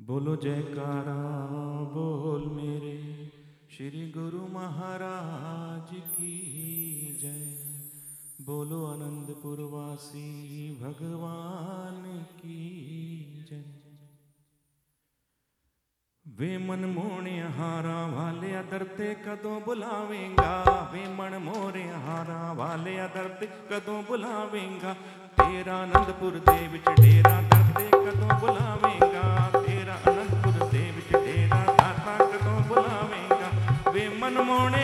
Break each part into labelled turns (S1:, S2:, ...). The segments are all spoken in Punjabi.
S1: ਬੋਲੋ ਜੈਕਾਰਾ, ਬੋਲ ਮੇਰੇ। ਸ੍ਰੀ ਗੁਰੂ ਮਹਾਰਾਜ ਕੀ ਜੈ। ਬੋਲੋ ਆਨੰਦਪੁਰ ਵਾਸੀ, ਭਗਵਾਨ ਕੀ ਜੈ। ਵੇ ਮਨ ਮੋਹਣਿਆ ਹਾਰਾ ਵਾਲਿਆ ਦਰ ਤੇ ਕਦੋਂ ਬੁਲਾਵੇਂਗਾ? ਵੇ ਮਨ ਮੋਹਣਿਆ ਹਾਰਾ ਵਾਲਿਆ ਦਰ ਤੇ ਕਦੋਂ ਬੁਲਾਵੇਂਗਾ? ਤੇਰਾ ਆਨੰਦਪੁਰ ਦੇ ਵਿੱਚ ਡੇਰਾ ਦਰ ਤੇ ਕਦੋਂ ਬੁਲਾਵੇਂਗਾ? morning.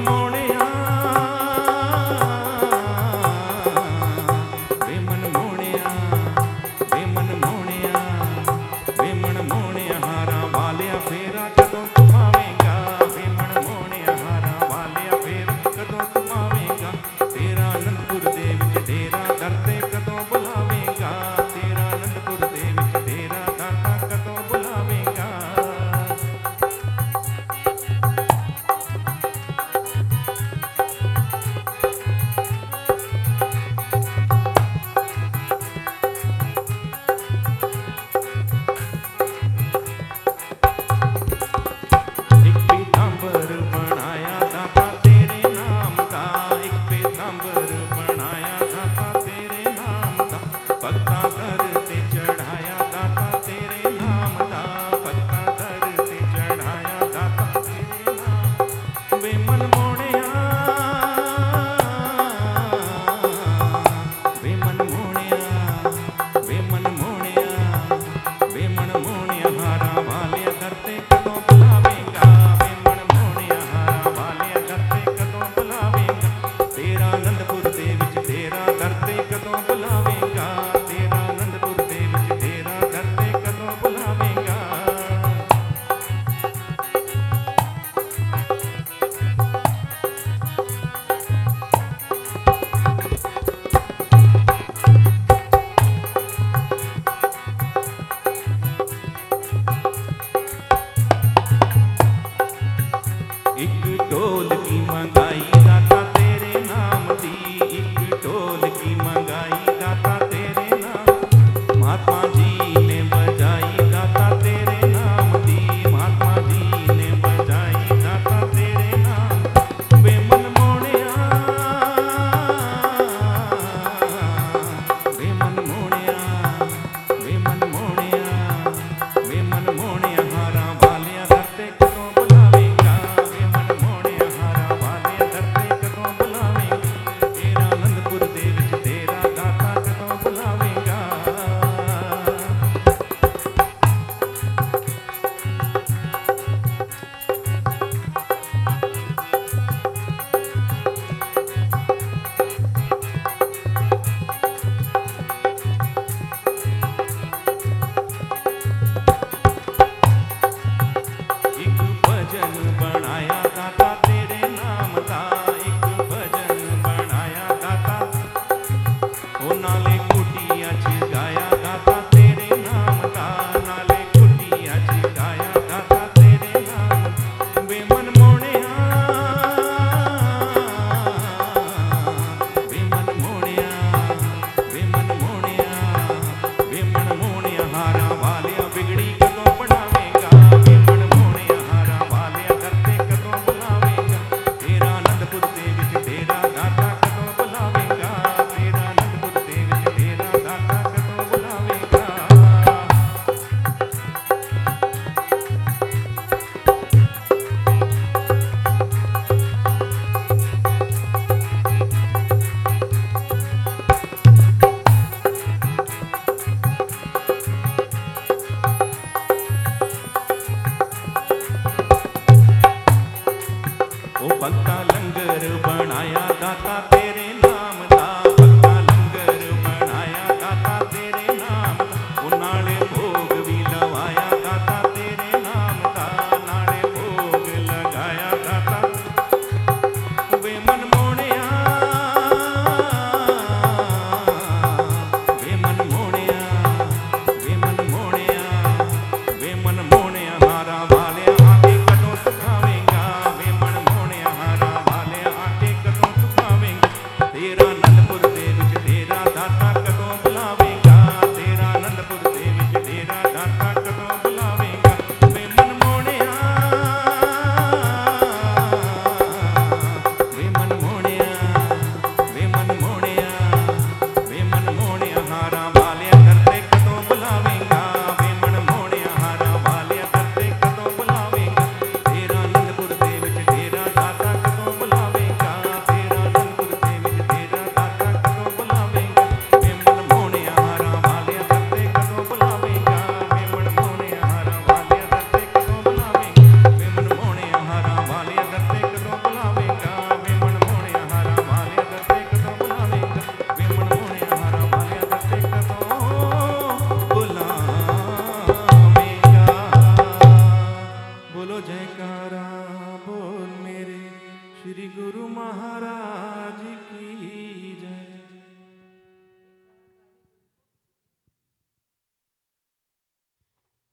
S1: more. ಭಕ್ತಾಕರ